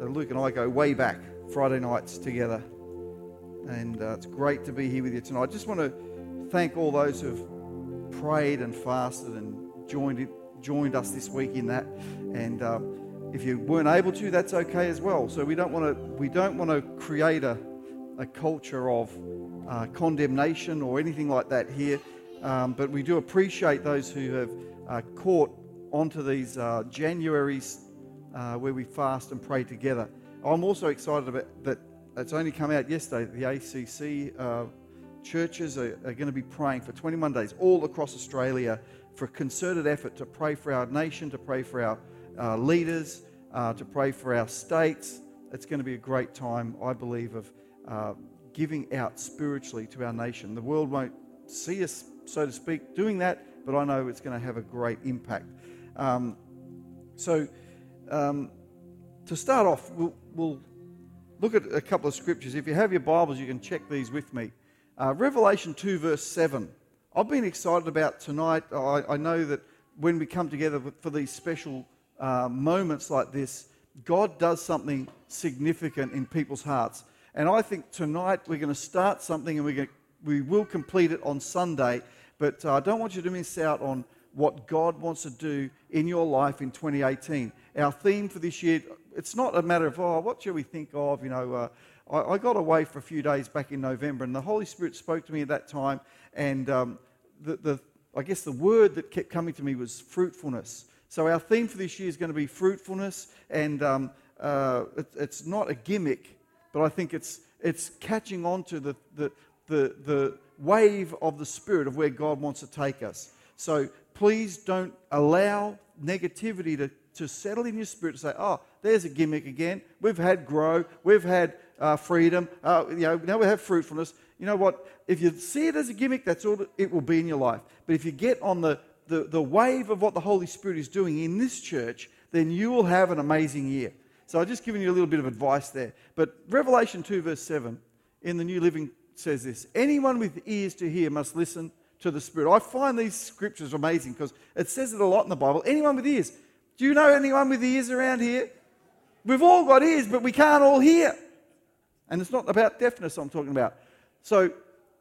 uh, Luke and I go way back, Friday nights together. And uh, it's great to be here with you tonight. I just want to thank all those who've prayed and fasted and joined, it, joined us this week in that. And uh, if you weren't able to, that's okay as well. So we don't want to, we don't want to create a, a culture of uh, condemnation or anything like that here. Um, but we do appreciate those who have uh, caught onto these uh, Januaries uh, where we fast and pray together. I'm also excited about that. It's only come out yesterday. The ACC uh, churches are, are going to be praying for 21 days all across Australia for a concerted effort to pray for our nation, to pray for our uh, leaders, uh, to pray for our states. It's going to be a great time, I believe, of uh, giving out spiritually to our nation. The world won't see us, so to speak, doing that, but I know it's going to have a great impact. Um, so, um, to start off, we'll, we'll, look at a couple of scriptures. If you have your Bibles, you can check these with me. Uh, Revelation 2, verse 7. I've been excited about tonight. I, I know that when we come together for these special uh, moments like this, God does something significant in people's hearts. And I think tonight we're going to start something and we're going to, we will complete it on Sunday. But uh, I don't want you to miss out on what God wants to do in your life in 2018. Our theme for this year, it's not a matter of, oh, what shall we think of? You know, uh, I, I, got away for a few days back in November, and the Holy Spirit spoke to me at that time. And um, the, the, I guess the word that kept coming to me was fruitfulness. So our theme for this year is going to be fruitfulness, and um, uh, it, it's not a gimmick, but I think it's, it's catching on to the, the, the, the wave of the Spirit of where God wants to take us. So please don't allow negativity to, to settle in your spirit to say, oh, there's a gimmick again. We've had grow, we've had uh, freedom, uh, you know, now we have fruitfulness. You know what? If you see it as a gimmick, that's all it will be in your life. But if you get on the, the, the wave of what the Holy Spirit is doing in this church, then you will have an amazing year. So I've just given you a little bit of advice there. But Revelation 2, verse 7 in the New Living says this Anyone with ears to hear must listen to the Spirit. I find these scriptures amazing because it says it a lot in the Bible. Anyone with ears? Do you know anyone with ears around here? We've all got ears, but we can't all hear. And it's not about deafness I'm talking about. So,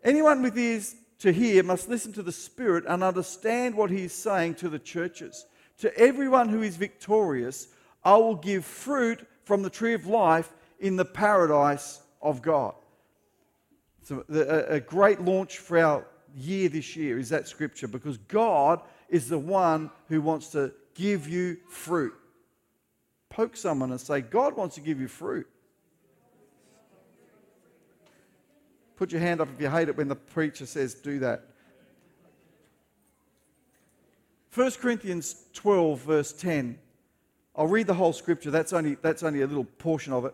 anyone with ears to hear must listen to the Spirit and understand what He is saying to the churches. To everyone who is victorious, I will give fruit from the tree of life in the paradise of God. So, a great launch for our year this year is that scripture because God is the one who wants to give you fruit. Poke someone and say, God wants to give you fruit. Put your hand up if you hate it when the preacher says, do that. 1 Corinthians 12, verse 10. I'll read the whole scripture. That's only, that's only a little portion of it.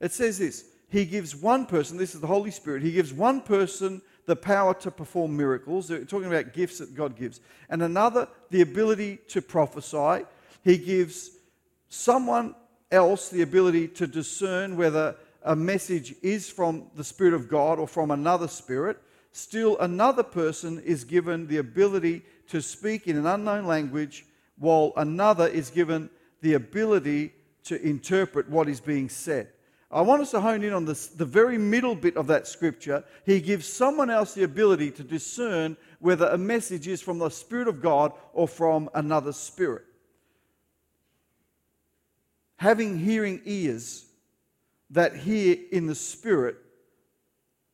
It says this He gives one person, this is the Holy Spirit, He gives one person the power to perform miracles. They're talking about gifts that God gives. And another, the ability to prophesy. He gives someone else the ability to discern whether a message is from the Spirit of God or from another spirit. Still, another person is given the ability to speak in an unknown language, while another is given the ability to interpret what is being said. I want us to hone in on this, the very middle bit of that scripture. He gives someone else the ability to discern whether a message is from the Spirit of God or from another spirit. Having hearing ears that hear in the Spirit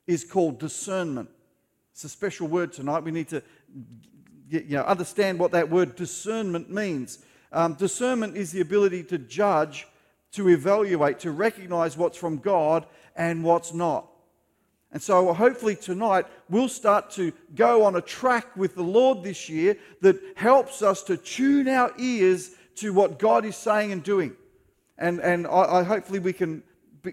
is called discernment. It's a special word tonight. We need to you know, understand what that word discernment means. Um, discernment is the ability to judge to evaluate, to recognize what's from God and what's not. And so, hopefully, tonight we'll start to go on a track with the Lord this year that helps us to tune our ears to what God is saying and doing. And, and I, I hopefully we can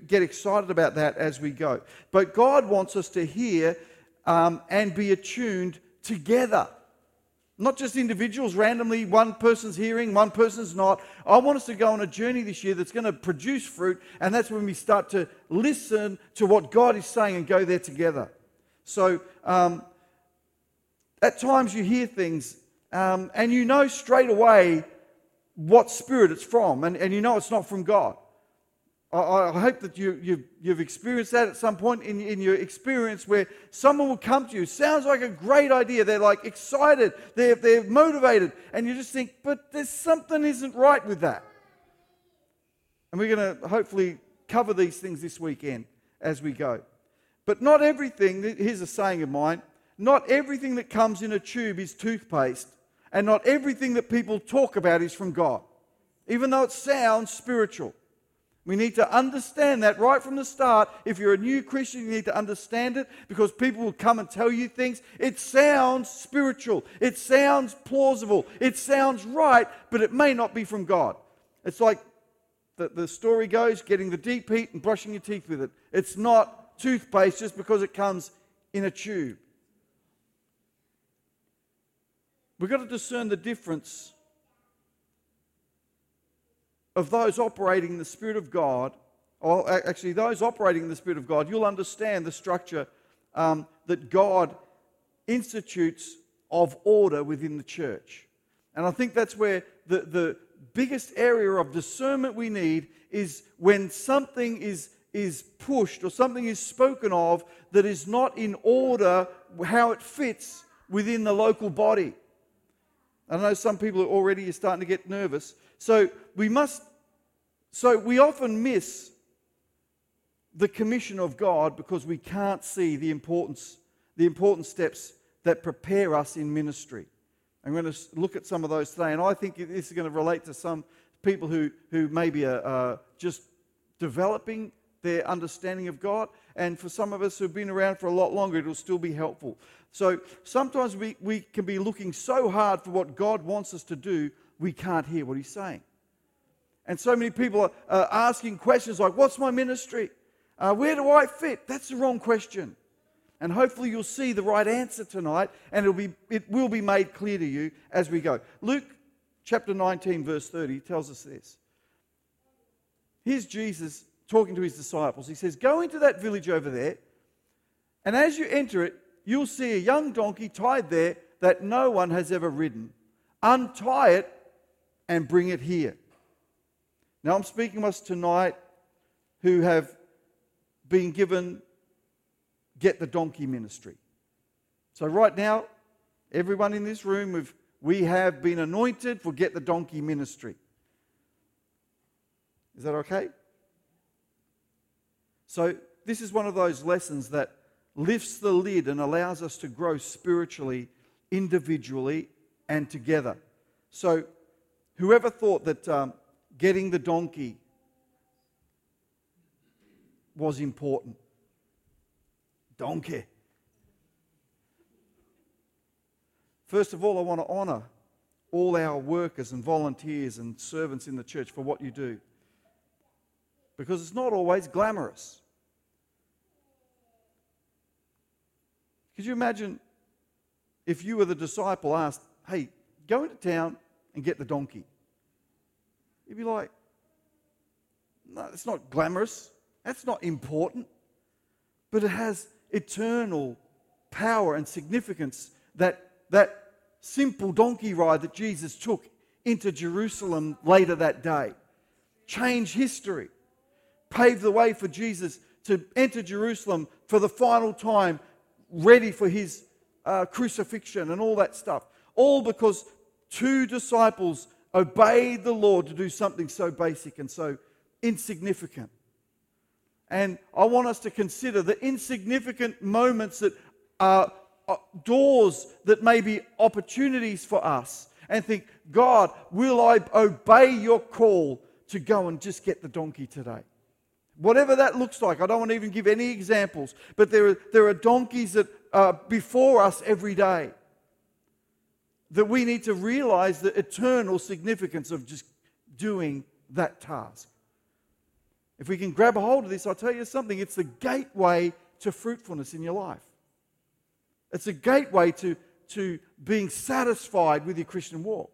get excited about that as we go. But God wants us to hear um, and be attuned together. Not just individuals randomly, one person's hearing, one person's not. I want us to go on a journey this year that's going to produce fruit, and that's when we start to listen to what God is saying and go there together. So, um, at times you hear things, um, and you know straight away what spirit it's from, and, and you know it's not from God. I, I hope that you, you, you've experienced that at some point in, in your experience where someone will come to you, sounds like a great idea. They're like excited, they're, they're motivated, and you just think, but there's something isn't right with that. And we're going to hopefully cover these things this weekend as we go. But not everything, here's a saying of mine, not everything that comes in a tube is toothpaste, and not everything that people talk about is from God, even though it sounds spiritual. We need to understand that right from the start. If you're a new Christian, you need to understand it because people will come and tell you things. It sounds spiritual, it sounds plausible, it sounds right, but it may not be from God. It's like the, the story goes getting the deep heat and brushing your teeth with it. It's not toothpaste just because it comes in a tube. We've got to discern the difference of those operating in the Spirit of God, or actually those operating in the Spirit of God, you'll understand the structure um, that God institutes of order within the church. And I think that's where the, the biggest area of discernment we need is when something is, is pushed or something is spoken of that is not in order how it fits within the local body. I know some people are already starting to get nervous. So we must so we often miss the commission of God because we can't see the importance, the important steps that prepare us in ministry. I'm going to look at some of those today, and I think this is going to relate to some people who, who maybe are uh, just developing their understanding of God. And for some of us who've been around for a lot longer, it'll still be helpful. So sometimes we, we can be looking so hard for what God wants us to do, we can't hear what He's saying. And so many people are uh, asking questions like, What's my ministry? Uh, where do I fit? That's the wrong question. And hopefully you'll see the right answer tonight, and it'll be, it will be made clear to you as we go. Luke chapter 19, verse 30 tells us this. Here's Jesus talking to his disciples. He says, Go into that village over there, and as you enter it, you'll see a young donkey tied there that no one has ever ridden. Untie it and bring it here. Now, I'm speaking to us tonight who have been given Get the Donkey ministry. So, right now, everyone in this room, we have been anointed for Get the Donkey ministry. Is that okay? So, this is one of those lessons that lifts the lid and allows us to grow spiritually, individually, and together. So, whoever thought that um, getting the donkey was important. Donkey. First of all, I want to honor all our workers and volunteers and servants in the church for what you do. Because it's not always glamorous. Could you imagine if you were the disciple asked, hey, go into town and get the donkey? You'd be like, no, it's not glamorous. That's not important. But it has eternal power and significance that that simple donkey ride that Jesus took into Jerusalem later that day changed history, paved the way for Jesus to enter Jerusalem for the final time, ready for his uh, crucifixion and all that stuff. All because two disciples obeyed the Lord to do something so basic and so insignificant. And I want us to consider the insignificant moments that are doors that may be opportunities for us and think, God, will I obey your call to go and just get the donkey today? Whatever that looks like, I don't want to even give any examples, but there are, there are donkeys that are before us every day that we need to realize the eternal significance of just doing that task. If we can grab a hold of this, I'll tell you something it's the gateway to fruitfulness in your life. It's a gateway to, to being satisfied with your Christian walk.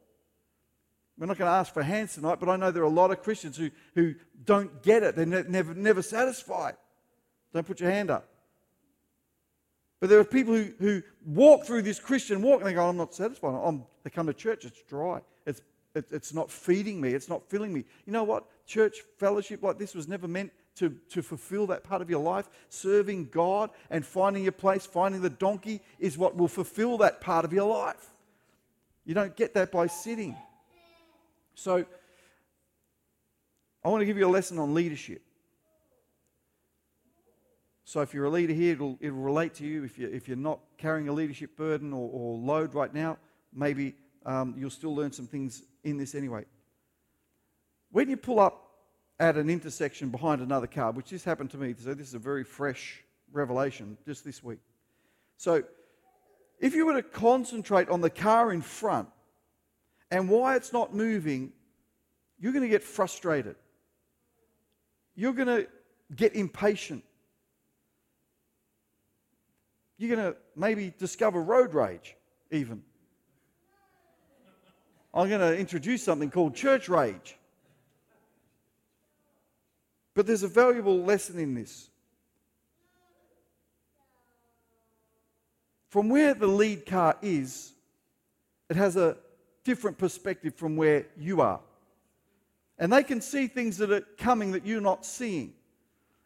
We're not going to ask for hands tonight, but I know there are a lot of Christians who, who don't get it. They're ne- never, never satisfied. Don't put your hand up. But there are people who, who walk through this Christian walk and they go, I'm not satisfied. I'm, they come to church, it's dry. It's, it, it's not feeding me. It's not filling me. You know what? Church fellowship like this was never meant to, to fulfill that part of your life. Serving God and finding your place, finding the donkey is what will fulfill that part of your life. You don't get that by sitting. So, I want to give you a lesson on leadership. So, if you're a leader here, it'll, it'll relate to you. If, you. if you're not carrying a leadership burden or, or load right now, maybe um, you'll still learn some things in this anyway. When you pull up at an intersection behind another car, which just happened to me, so this is a very fresh revelation just this week. So, if you were to concentrate on the car in front and why it's not moving, you're going to get frustrated. You're going to get impatient. You're going to maybe discover road rage, even. I'm going to introduce something called church rage. But there's a valuable lesson in this. From where the lead car is, it has a different perspective from where you are. And they can see things that are coming that you're not seeing.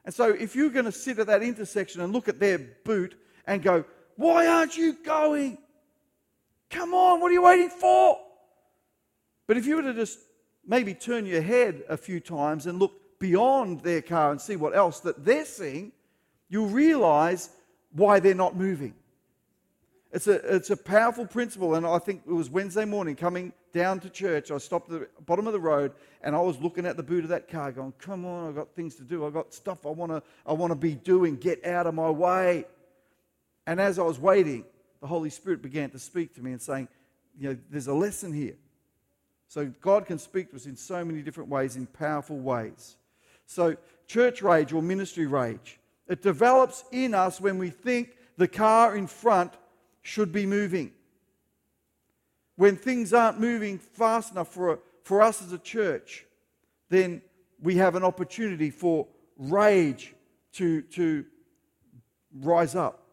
And so, if you're going to sit at that intersection and look at their boot and go, Why aren't you going? Come on, what are you waiting for? But if you were to just maybe turn your head a few times and look beyond their car and see what else that they're seeing, you'll realize why they're not moving. It's a, it's a powerful principle, and I think it was Wednesday morning coming down to church. I stopped at the bottom of the road and I was looking at the boot of that car, going, Come on, I've got things to do. I've got stuff I want to I wanna be doing. Get out of my way. And as I was waiting, the Holy Spirit began to speak to me and saying, You know, there's a lesson here. So God can speak to us in so many different ways, in powerful ways. So, church rage or ministry rage, it develops in us when we think the car in front should be moving. When things aren't moving fast enough for, for us as a church, then we have an opportunity for rage to, to rise up.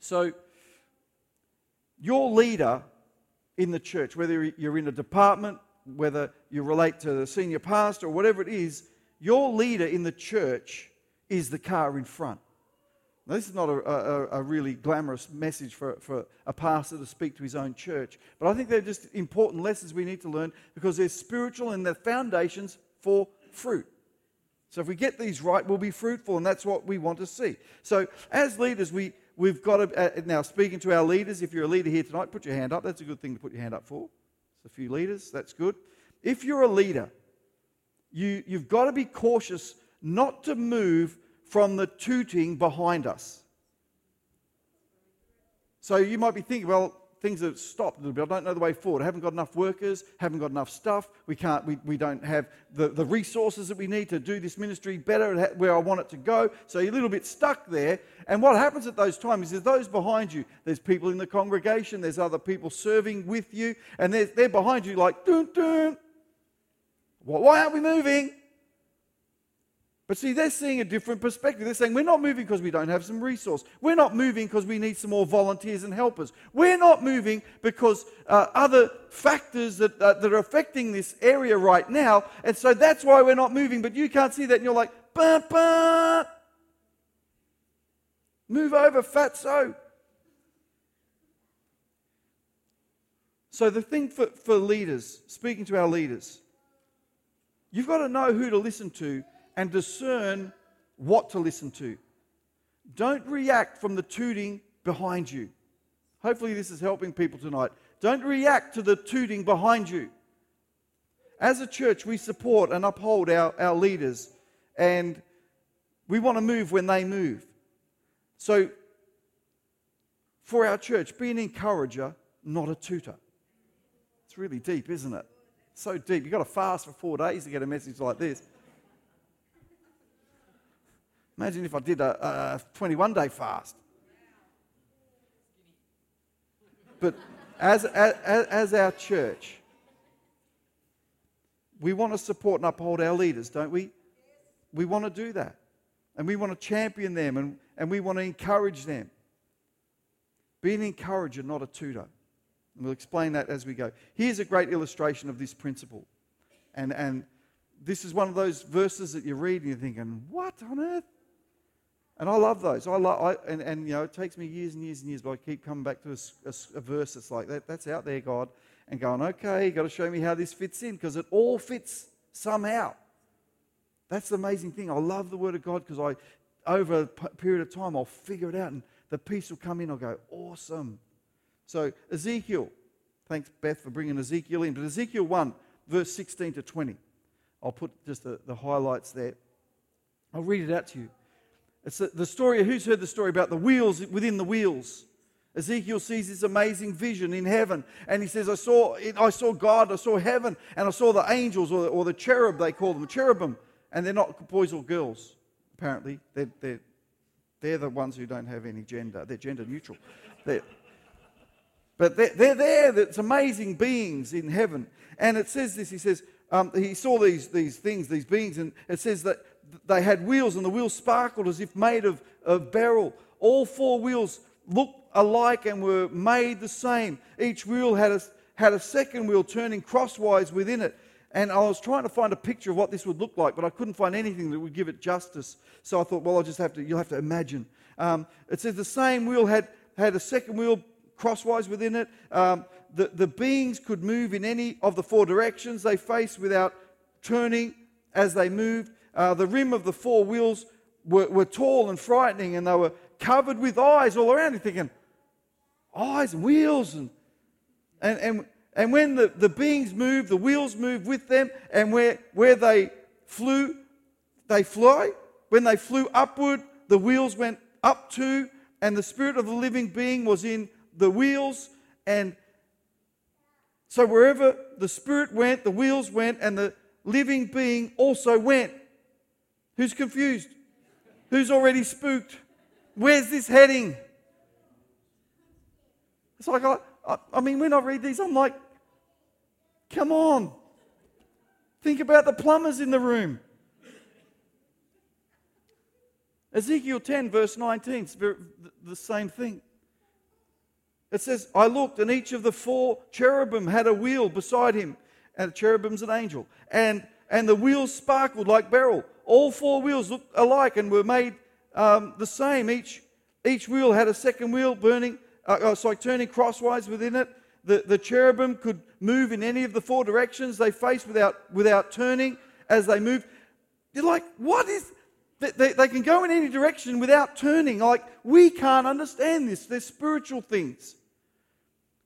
So, your leader in the church, whether you're in a department, whether you relate to the senior pastor or whatever it is, your leader in the church is the car in front. Now, this is not a, a, a, really glamorous message for, for a pastor to speak to his own church, but I think they're just important lessons we need to learn because they're spiritual and they're foundations for fruit. So if we get these right, we'll be fruitful, and that's what we want to see. So as leaders, we, we've got to, uh, now speaking to our leaders, if you're a leader here tonight, put your hand up. That's a good thing to put your hand up for. There's a few leaders, that's good. If you're a leader, you, you've got to be cautious not to move from the tooting behind us. So you might be thinking, well, things have stopped a little bit. I don't know the way forward. I haven't got enough workers, haven't got enough stuff. We, can't, we, we don't have the, the resources that we need to do this ministry better where I want it to go. So you're a little bit stuck there. And what happens at those times is those behind you, there's people in the congregation, there's other people serving with you, and they're, they're behind you like, dun, dun. Why aren't we moving? But see, they're seeing a different perspective. They're saying, we're not moving because we don't have some resource. We're not moving because we need some more volunteers and helpers. We're not moving because uh, other factors that, uh, that are affecting this area right now. And so that's why we're not moving. But you can't see that. And you're like, bah, bah. Move over, fatso. So the thing for, for leaders, speaking to our leaders, you've got to know who to listen to and discern what to listen to. Don't react from the tooting behind you. Hopefully, this is helping people tonight. Don't react to the tooting behind you. As a church, we support and uphold our, our leaders, and we want to move when they move. So, for our church, be an encourager, not a tutor. It's really deep, isn't it? So deep. You've got to fast for four days to get a message like this. Imagine if I did a, a 21 day fast. But as, as, as our church, we want to support and uphold our leaders, don't we? We want to do that. And we want to champion them and, and we want to encourage them. Be an encourager, not a tutor. And we'll explain that as we go. Here's a great illustration of this principle. And, and this is one of those verses that you read and you're thinking, what on earth? And I love those. I love, I, and, and, you know, it takes me years and years and years, but I keep coming back to a, a, a verse that's like, that, that's out there, God, and going, okay, you got to show me how this fits in, because it all fits somehow. That's the amazing thing. I love the Word of God because I, over a period of time, I'll figure it out, and the peace will come in. I'll go, awesome. So, Ezekiel, thanks, Beth, for bringing Ezekiel in. But Ezekiel 1, verse 16 to 20. I'll put just the, the highlights there. I'll read it out to you. It's the, story, who's heard the story about the wheels within the wheels? Ezekiel sees this amazing vision in heaven, and he says, I saw, I saw God, I saw heaven, and I saw the angels, or the, or the cherub, they call them, cherubim, and they're not boys or girls, apparently. They're, they're, they're the ones who don't have any gender, they're gender neutral. They're, but they're, they're there, it's amazing beings in heaven. And it says this, he says, um, he saw these, these things, these beings, and it says that they had wheels, and the wheels sparkled as if made of, of beryl. All four wheels looked alike and were made the same. Each wheel had a, had a second wheel turning crosswise within it. And I was trying to find a picture of what this would look like, but I couldn't find anything that would give it justice. So I thought, well, I'll just have to, you'll have to imagine. Um, it says the same wheel had, had a second wheel crosswise within it. Um, the, the beings could move in any of the four directions they faced without turning as they moved. Uh, the rim of the four wheels were, were tall and frightening, and they were covered with eyes all around. You're thinking, eyes and wheels. And, and, and, and when the, the beings moved, the wheels moved with them, and where, where they flew, they fly. When they flew upward, the wheels went up too, and the spirit of the living being was in the wheels. And so wherever the spirit went, the wheels went, and the living being also went. Who's confused? Who's already spooked? Where's this heading? It's like, I, I, I mean, when I read these, I'm like, come on. Think about the plumbers in the room. Ezekiel 10, verse 19, it's the same thing. It says, I looked, and each of the four cherubim had a wheel beside him, and the cherubim's an angel. And, and the wheels sparkled like beryl. All four wheels looked alike and were made um, the same. Each, each wheel had a second wheel burning, uh, oh, sorry, turning crosswise within it. The, the cherubim could move in any of the four directions they faced without, without turning as they moved. You're like, what is. They, they, they can go in any direction without turning. Like, we can't understand this. They're spiritual things.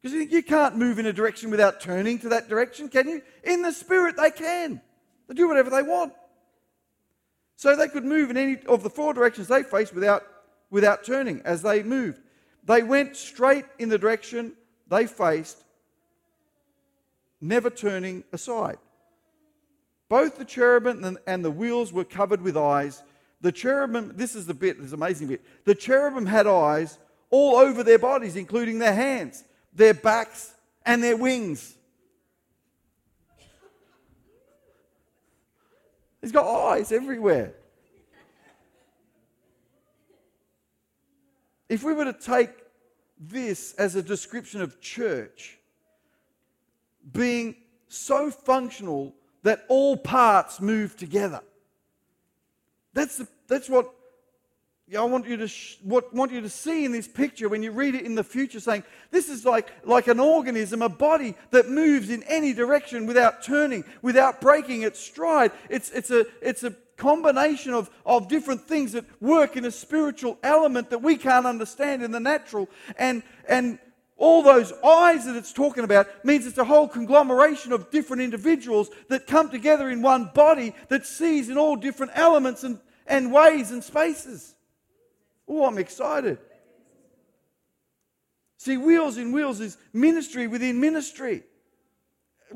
Because you think you can't move in a direction without turning to that direction, can you? In the spirit, they can. They do whatever they want. So they could move in any of the four directions they faced without, without turning as they moved. They went straight in the direction they faced, never turning aside. Both the cherubim and the wheels were covered with eyes. The cherubim, this is the bit, this amazing bit. The cherubim had eyes all over their bodies, including their hands, their backs, and their wings. He's got eyes everywhere. If we were to take this as a description of church, being so functional that all parts move together. That's, the, that's what I want you to sh- want you to see in this picture when you read it in the future, saying this is like, like an organism, a body that moves in any direction without turning, without breaking its stride. It's, it's, a, it's a combination of, of different things that work in a spiritual element that we can't understand in the natural. And, and all those eyes that it's talking about means it's a whole conglomeration of different individuals that come together in one body that sees in all different elements and, and ways and spaces. Oh, I'm excited. See, Wheels in Wheels is ministry within ministry,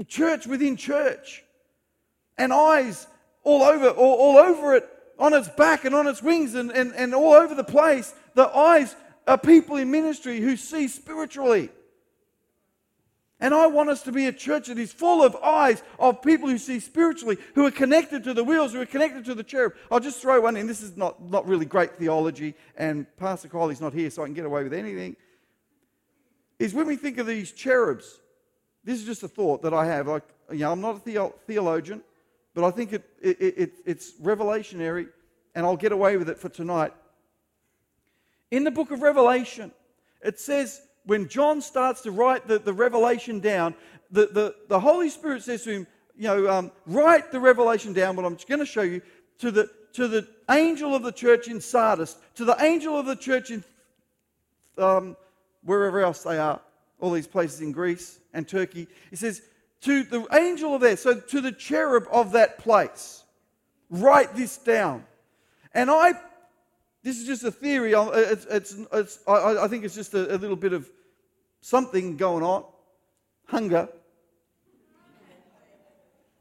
church within church, and eyes all over, all, all over it, on its back and on its wings and, and, and all over the place. The eyes are people in ministry who see spiritually. And I want us to be a church that is full of eyes of people who see spiritually, who are connected to the wheels, who are connected to the cherub. I'll just throw one in. This is not, not really great theology, and Pastor Kylie's not here, so I can get away with anything. Is when we think of these cherubs, this is just a thought that I have. Like, you know, I'm not a theo- theologian, but I think it, it, it, it's revelationary, and I'll get away with it for tonight. In the book of Revelation, it says when John starts to write the, the revelation down, the, the, the Holy Spirit says to him, you know, um, write the revelation down, what I'm going to show you, to the, to the angel of the church in Sardis, to the angel of the church in um, wherever else they are, all these places in Greece and Turkey. He says, to the angel of there, so to the cherub of that place, write this down. And I, this is just a theory, it's, it's, it's I, I, think it's just a, a little bit of something going on, hunger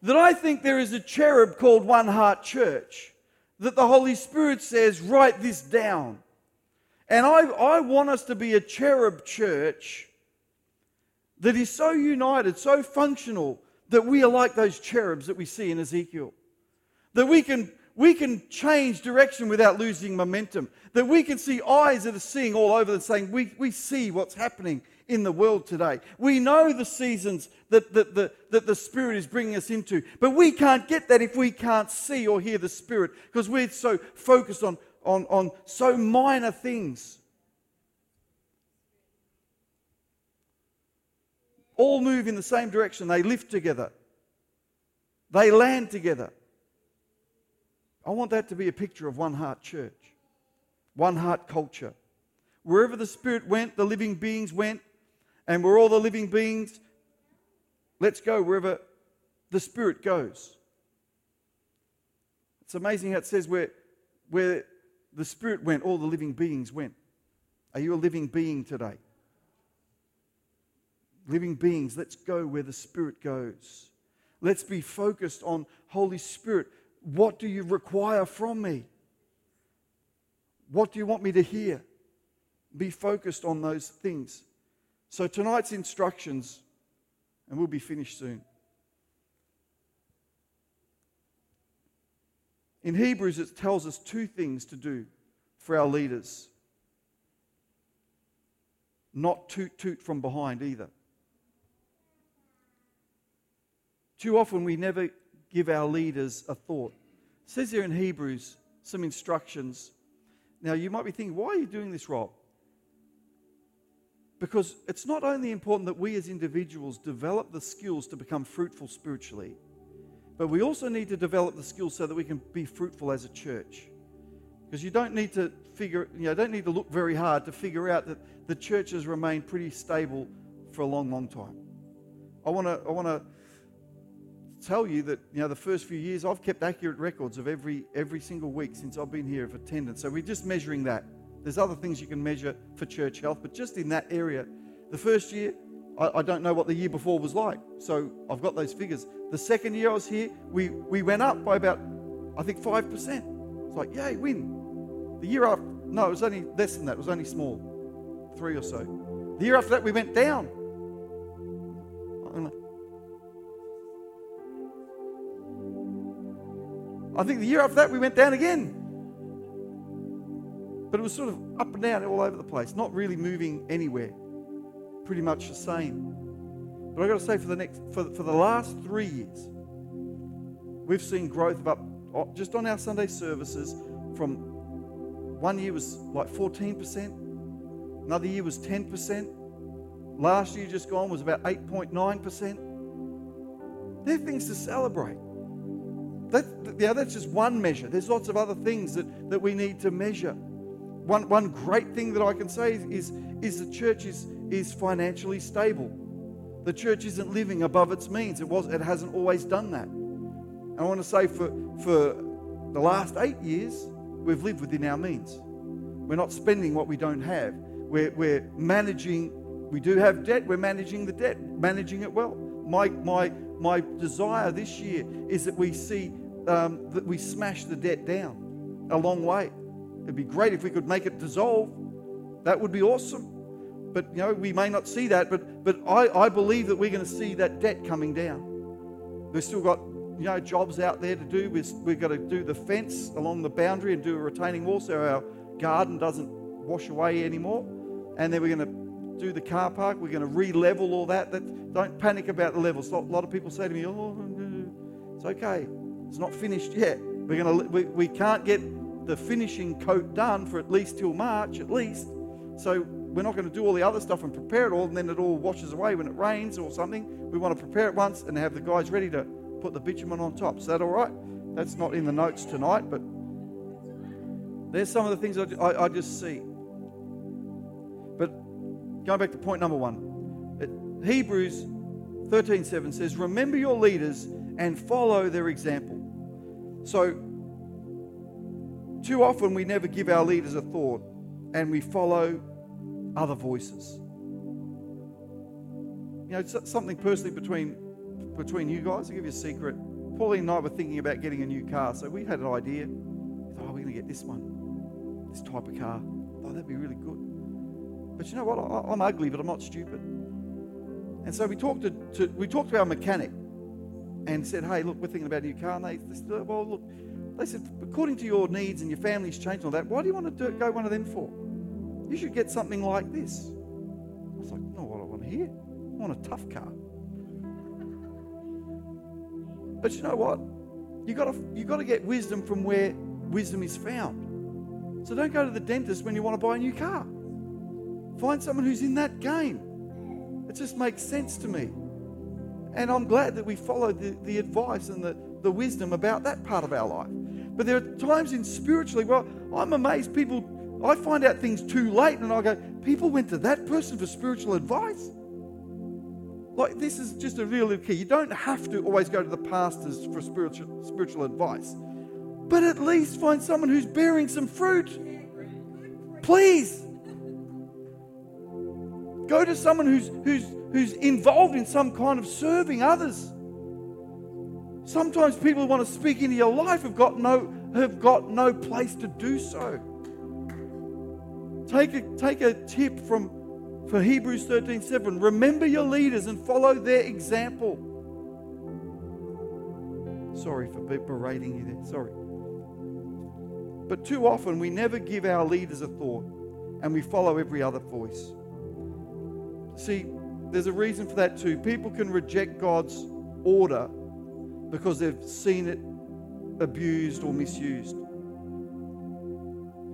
that I think there is a cherub called One Heart Church that the Holy Spirit says, write this down. And I, I want us to be a cherub church that is so united, so functional, that we are like those cherubs that we see in Ezekiel. That we can, we can change direction without losing momentum. That we can see eyes that are seeing all over and saying, we, we see what's happening in the world today. We know the seasons that, that, that, that the Spirit is bringing us into, but we can't get that if we can't see or hear the Spirit because we're so focused on, on, on so minor things. All move in the same direction, they lift together, they land together. I want that to be a picture of one heart church, one heart culture. Wherever the Spirit went, the living beings went, and we're all the living beings. Let's go wherever the Spirit goes. It's amazing how it says where, where the Spirit went, all the living beings went. Are you a living being today? Living beings, let's go where the Spirit goes. Let's be focused on Holy Spirit. What do you require from me? What do you want me to hear? Be focused on those things. So, tonight's instructions, and we'll be finished soon. In Hebrews, it tells us two things to do for our leaders not toot toot from behind either. Too often, we never give our leaders a thought. It says there in Hebrews some instructions. Now, you might be thinking, why are you doing this, Rob? Because it's not only important that we as individuals develop the skills to become fruitful spiritually, but we also need to develop the skills so that we can be fruitful as a church. Because you don't need to figure, you know, don't need to look very hard to figure out that the church has remained pretty stable for a long, long time. I want to, I want to tell you that you know the first few years I've kept accurate records of every every single week since I've been here of attendance. So we're just measuring that. There's other things you can measure for church health, but just in that area, the first year, I, I, don't know what the year before was like. So I've got those figures. The second year I was here, we, we went up by about, I think, 5%. It's like, yay, win. The year after, no, it was only less than that. It was only small, three or so. The year after that, we went down. I think the year after that, we went down again. But it was sort of up and down all over the place, not really moving anywhere. Pretty much the same. But I've got to say, for the next, for, for the last three years, we've seen growth of up just on our Sunday services from one year was like 14%, another year was 10%, last year just gone was about 8.9%. They're things to celebrate. That, yeah, that's just one measure. There's lots of other things that, that we need to measure one, one great thing that I can say is, is, the church is, is financially stable. The church isn't living above its means. It, was, it hasn't always done that. And I want to say for, for the last eight years, we've lived within our means. We're not spending what we don't have. We're, we're managing, we do have debt, we're managing the debt, managing it well. My, my, my desire this year is that we see um, that we smash the debt down a long way. It'd be great if we could make it dissolve. That would be awesome. But you know, we may not see that, but but I, I believe that we're going to see that debt coming down. We've still got you know jobs out there to do. We've, we've got to do the fence along the boundary and do a retaining wall so our garden doesn't wash away anymore. And then we're going to do the car park. We're going to re-level all that. That don't panic about the levels. A lot of people say to me, "Oh, it's okay." It's not finished yet. We're gonna, we, we can't get the finishing coat done for at least till March, at least. So we're not going to do all the other stuff and prepare it all, and then it all washes away when it rains or something. We want to prepare it once and have the guys ready to put the bitumen on top. Is that all right? That's not in the notes tonight, but there's some of the things I, I, I just see. Going back to point number one, Hebrews 13:7 says, "Remember your leaders and follow their example." So, too often we never give our leaders a thought, and we follow other voices. You know, something personally between between you guys. I'll give you a secret. Pauline and I were thinking about getting a new car, so we had an idea. We thought, oh, we're going to get this one, this type of car. Oh, that'd be really good. But you know what? I, am ugly, but I'm not stupid. And so we talked to, to, we talked to our mechanic and said, hey, look, we're thinking about a new car. And they, said, well, look, they said, according to your needs and your family's changed and all that, why do you want to do, go one of them for? You should get something like this. I was like, no, what I want to hear. I want a tough car. But you know what? You got to you got to get wisdom from where wisdom is found. So don't go to the dentist when you want to buy a new car. Find someone who's in that game. It just makes sense to me. And I'm glad that we followed the, the advice and the, the wisdom about that part of our life. But there are times in spiritually, well, I'm amazed people, I find out things too late and I go, people went to that person for spiritual advice. Like, this is just a real key. You don't have to always go to the pastors for spiritual, spiritual advice, but at least find someone who's bearing some fruit. Please. Go to someone who's, who's, who's involved in some kind of serving others. Sometimes people who want to speak into your life have got no, have got no place to do so. Take a, take a tip from for Hebrews 13 7. Remember your leaders and follow their example. Sorry for berating you there. Sorry. But too often we never give our leaders a thought and we follow every other voice. See, there's a reason for that too. People can reject God's order because they've seen it abused or misused.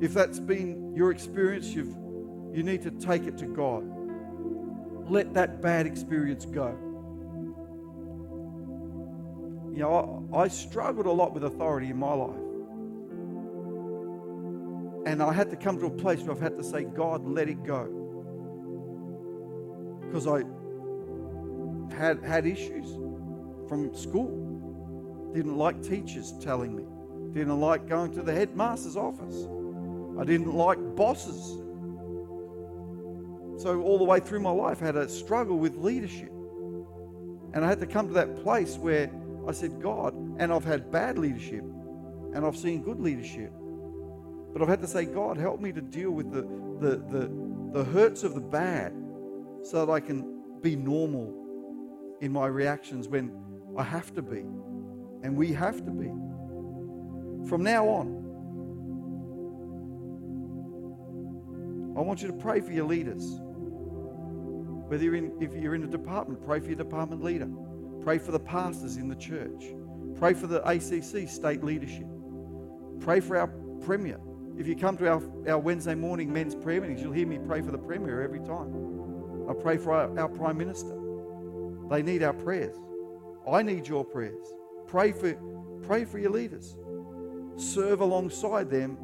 If that's been your experience, you've you need to take it to God. Let that bad experience go. You know, I, I struggled a lot with authority in my life. And I had to come to a place where I've had to say, God, let it go. Because I had, had issues from school. Didn't like teachers telling me. Didn't like going to the headmaster's office. I didn't like bosses so, all the way through my life, I had a struggle with leadership. And I had to come to that place where I said, God, and I've had bad leadership and I've seen good leadership. But I've had to say, God, help me to deal with the, the, the, the hurts of the bad so that I can be normal in my reactions when I have to be and we have to be. From now on, I want you to pray for your leaders. Whether you're in, if you're in a department, pray for your department leader. Pray for the pastors in the church. Pray for the ACC state leadership. Pray for our premier. If you come to our, our Wednesday morning men's prayer meetings, you'll hear me pray for the premier every time. I pray for our, our prime minister. They need our prayers. I need your prayers. Pray for, pray for your leaders. Serve alongside them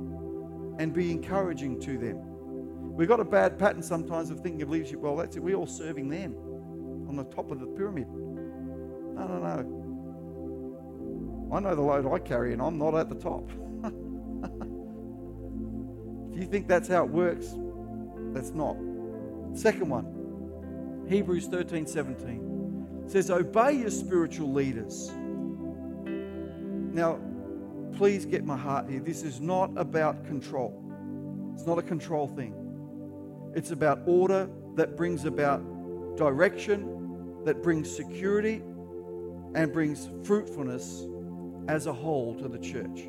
and be encouraging to them. We've got a bad pattern sometimes of thinking of leadership, well, that's it, we're all serving them on the top of the pyramid. No, no, no. I know the load I carry, and I'm not at the top. if you think that's how it works, that's not. Second one, Hebrews 13 17 says, Obey your spiritual leaders. Now, please get my heart here. This is not about control, it's not a control thing. It's about order that brings about direction, that brings security, and brings fruitfulness as a whole to the church.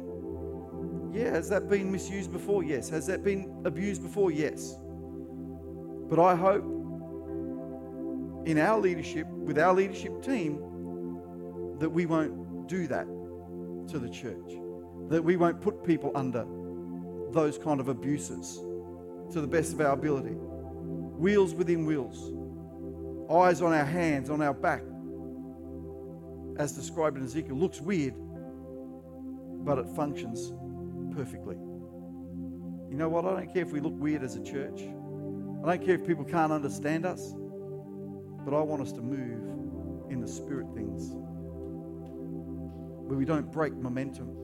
Yeah, has that been misused before? Yes. Has that been abused before? Yes. But I hope in our leadership, with our leadership team, that we won't do that to the church. That we won't put people under those kind of abuses to the best of our ability. Wheels within wheels, eyes on our hands, on our back, as described in Ezekiel, looks weird, but it functions perfectly. You know what? I don't care if we look weird as a church. I don't care if people can't understand us, but I want us to move in the spirit things where we don't break momentum.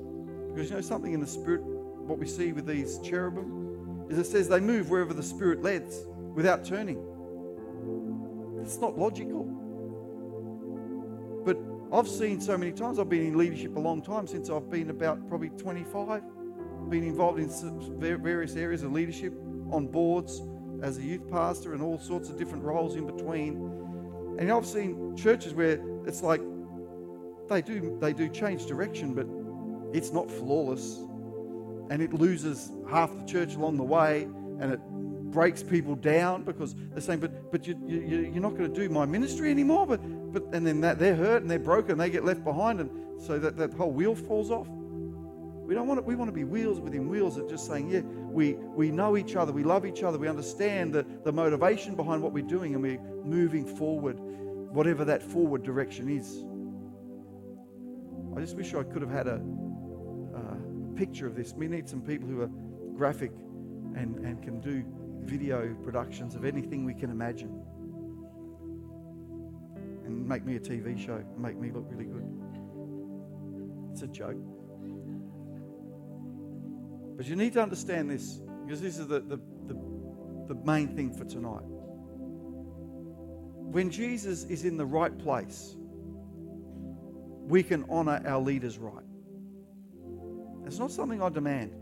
Because you know something in the spirit, what we see with these cherubim, is it says they move wherever the spirit leads without turning. It's not logical. But I've seen so many times, I've been in leadership a long time, since I've been about probably 25, been involved in various areas of leadership, on boards, as a youth pastor, and all sorts of different roles in between. And I've seen churches where it's like they do they do change direction, but it's not flawless, and it loses half the church along the way, and it breaks people down because they're saying, "But but you, you you're not going to do my ministry anymore." But but and then that they're hurt and they're broken, they get left behind, and so that that whole wheel falls off. We don't want it. We want to be wheels within wheels of just saying, "Yeah, we we know each other, we love each other, we understand the the motivation behind what we're doing, and we're moving forward, whatever that forward direction is." I just wish I could have had a, a picture of this. We need some people who are graphic and, and can do video productions of anything we can imagine. And make me a TV show, make me look really good. It's a joke. But you need to understand this, because this is the, the, the, the main thing for tonight. When Jesus is in the right place, we can honor our leaders right. It's not something I demand.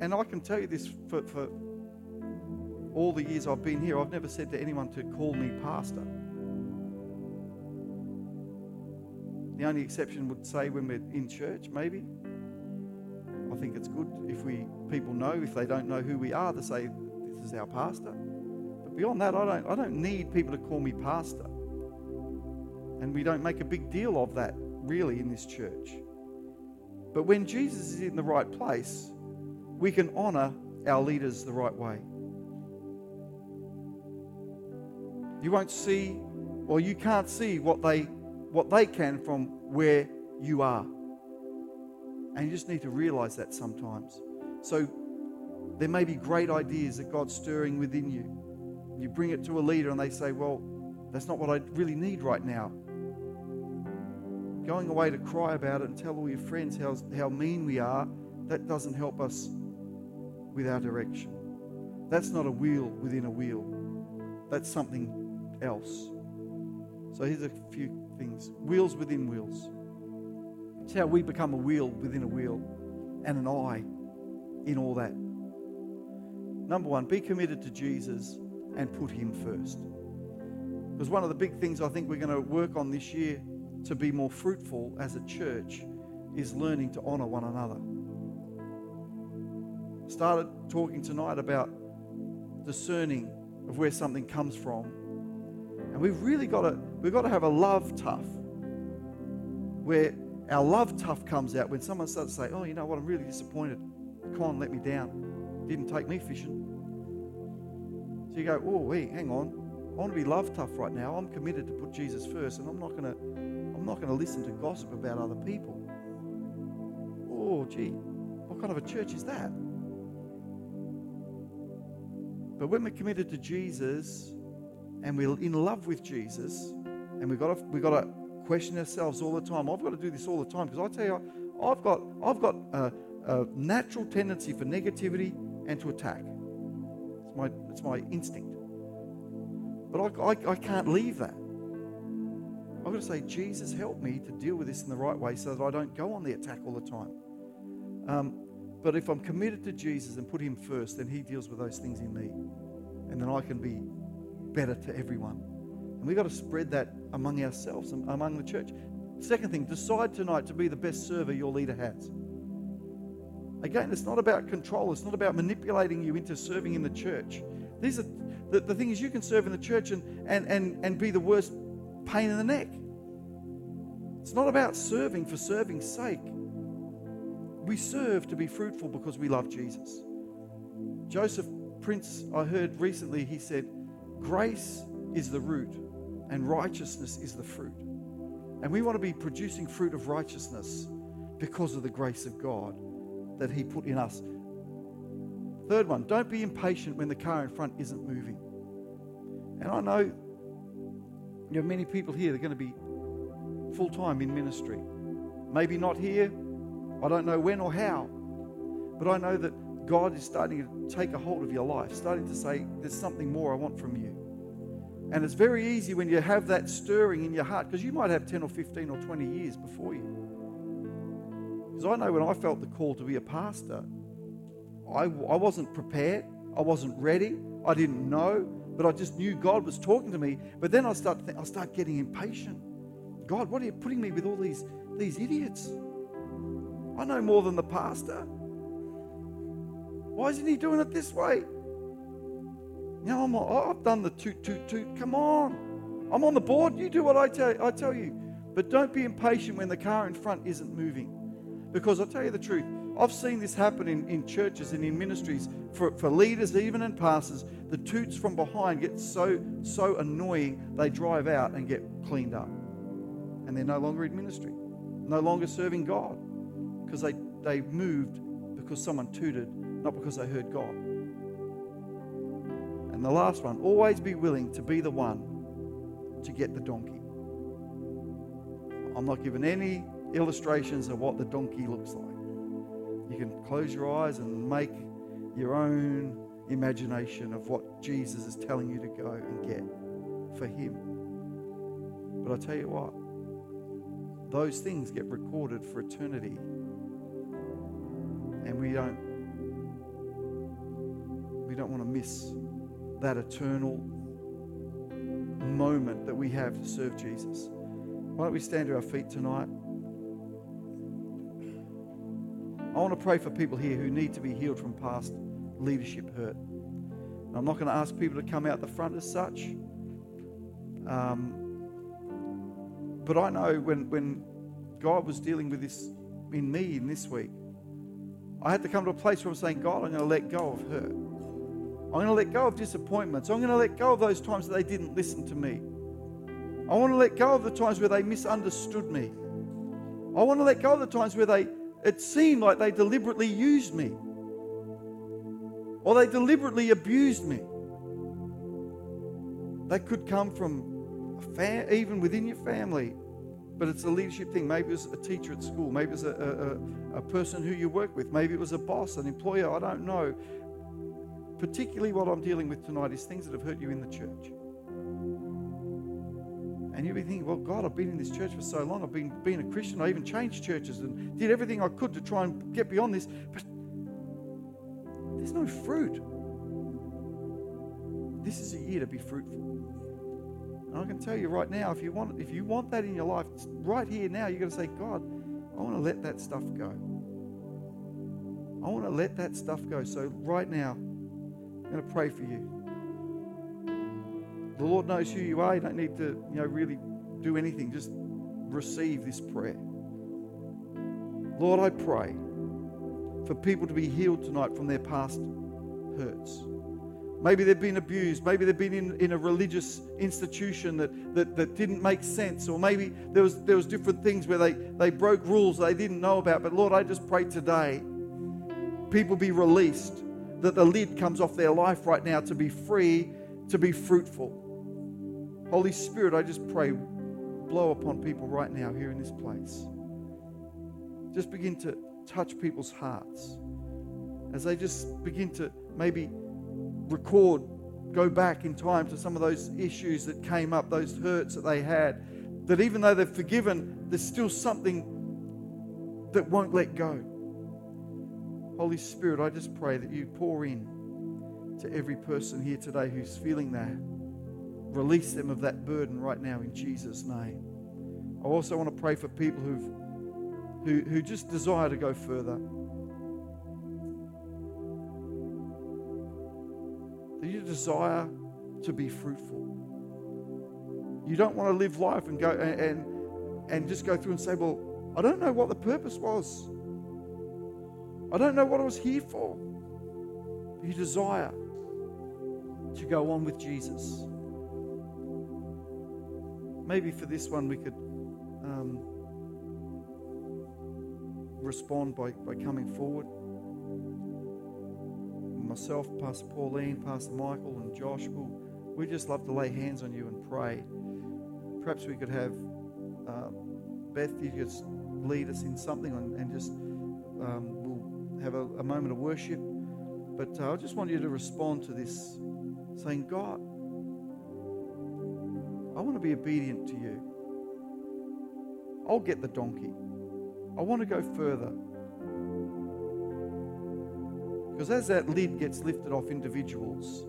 And I can tell you this for, for all the years I've been here, I've never said to anyone to call me pastor. The only exception would say when we're in church, maybe. Think it's good if we people know, if they don't know who we are, to say, This is our pastor. But beyond that, I don't I don't need people to call me pastor. And we don't make a big deal of that, really, in this church. But when Jesus is in the right place, we can honor our leaders the right way. You won't see, or you can't see what they, what they can from where you are. And you just need to realize that sometimes. So there may be great ideas that God's stirring within you. You bring it to a leader and they say, Well, that's not what I really need right now going away to cry about it and tell all your friends how, how mean we are, that doesn't help us with our direction. That's not a wheel within a wheel, that's something else. So here's a few things wheels within wheels. It's how we become a wheel within a wheel and an eye in all that. Number one, be committed to Jesus and put Him first. Because one of the big things I think we're going to work on this year to be more fruitful as a church is learning to honor one another. Started talking tonight about discerning of where something comes from. And we've really got to we've got to have a love tough where our love tough comes out when someone starts to say, Oh, you know what, I'm really disappointed. Con let me down. Didn't take me fishing. So you go, Oh, wait, hang on. I want to be love tough right now. I'm committed to put Jesus first, and I'm not going to I'm not going to listen to gossip about other people. Oh, gee, what kind of a church is that? But when we're committed to Jesus and we're in love with Jesus, and we've got to, we've got to question ourselves all the time. I've got to do this all the time because I tell you, I've got, I've got a, a natural tendency for negativity and to attack. It's my, it's my instinct. But I, I, I can't leave that. I've got to say, Jesus, help me to deal with this in the right way so that I don't go on the attack all the time. Um, but if I'm committed to Jesus and put Him first, then He deals with those things in me. And then I can be better to everyone. And we've got to spread that among ourselves among the church. Second thing, decide tonight to be the best server your leader has. Again, it's not about control, it's not about manipulating you into serving in the church. These are the, the thing is you can serve in the church and, and, and, and be the worst pain in the neck. It's not about serving for serving's sake. We serve to be fruitful because we love Jesus. Joseph Prince, I heard recently, he said, Grace is the root and righteousness is the fruit. And we want to be producing fruit of righteousness because of the grace of God that He put in us. Third one, don't be impatient when the car in front isn't moving. And I know you have many people here that are going to be full time in ministry. Maybe not here, I don't know when or how, but I know that God is starting to take a hold of your life, starting to say, There's something more I want from you. And it's very easy when you have that stirring in your heart, because you might have 10 or 15 or 20 years before you. Because I know when I felt the call to be a pastor, I, I wasn't prepared, I wasn't ready, I didn't know, but I just knew God was talking to me. But then I start, I start getting impatient. God, what are you putting me with all these, these idiots? I know more than the pastor. Why isn't he doing it this way? Know, I'm, I've done the toot, toot, toot. Come on. I'm on the board. You do what I tell, I tell you. But don't be impatient when the car in front isn't moving. Because I'll tell you the truth. I've seen this happen in, in churches and in ministries for, for leaders, even and pastors. The toots from behind get so, so annoying, they drive out and get cleaned up. And they're no longer in ministry, no longer serving God. Because they, they moved because someone tooted, not because they heard God. And the last one, always be willing to be the one to get the donkey. I'm not giving any illustrations of what the donkey looks like. You can close your eyes and make your own imagination of what Jesus is telling you to go and get for Him. But I tell you what, those things get recorded for eternity. And we don't we don't want to miss that eternal moment that we have to serve Jesus. Why don't we stand to our feet tonight? I want to pray for people here who need to be healed from past leadership hurt. I'm not going to ask people to come out the front as such. Um, but I know when, when God was dealing with this in me in this week, I had to come to a place where I'm saying, God, I'm going to let go of hurt. I'm going to let go of disappointments. I'm going to let go of those times that they didn't listen to me. I want to let go of the times where they misunderstood me. I want to let go of the times where they it seemed like they deliberately used me or they deliberately abused me. They could come from a fam- even within your family, but it's a leadership thing. Maybe it was a teacher at school, maybe it was a, a, a person who you work with, maybe it was a boss, an employer, I don't know. Particularly, what I'm dealing with tonight is things that have hurt you in the church. And you'll be thinking, well, God, I've been in this church for so long. I've been being a Christian. I even changed churches and did everything I could to try and get beyond this. But there's no fruit. This is a year to be fruitful. And I can tell you right now, if you want, if you want that in your life, right here now, you're going to say, God, I want to let that stuff go. I want to let that stuff go. So right now, I'm going to pray for you. The Lord knows who you are. You don't need to, you know, really do anything. Just receive this prayer. Lord, I pray for people to be healed tonight from their past hurts. Maybe they've been abused. Maybe they've been in, in a religious institution that, that, that didn't make sense. Or maybe there was, there was different things where they, they broke rules they didn't know about. But Lord, I just pray today people be released that the lid comes off their life right now to be free, to be fruitful. Holy Spirit, I just pray, blow upon people right now here in this place. Just begin to touch people's hearts as they just begin to maybe record, go back in time to some of those issues that came up, those hurts that they had. That even though they're forgiven, there's still something that won't let go. Holy Spirit, I just pray that you pour in to every person here today who's feeling that. Release them of that burden right now in Jesus' name. I also want to pray for people who've, who, who just desire to go further. Do you desire to be fruitful? You don't want to live life and go and, and just go through and say, Well, I don't know what the purpose was. I don't know what I was here for. You desire to go on with Jesus. Maybe for this one we could um, respond by, by coming forward. Myself, Pastor Pauline, Pastor Michael, and Josh will we just love to lay hands on you and pray. Perhaps we could have uh, Beth, you just lead us in something and, and just um, have a, a, moment of worship. But uh, I just want you to respond to this, saying, God, I want to be obedient to you. I'll get the donkey. I want to go further. Because as that lid gets lifted off individuals,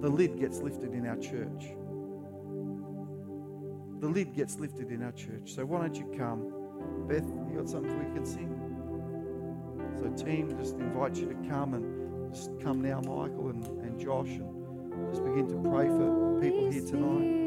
the lid gets lifted in our church. The lid gets lifted in our church. So why don't you come? Beth, you got something we can sing? So team, just invite you to come and just come now, Michael and, and Josh, and just begin to pray for people here tonight.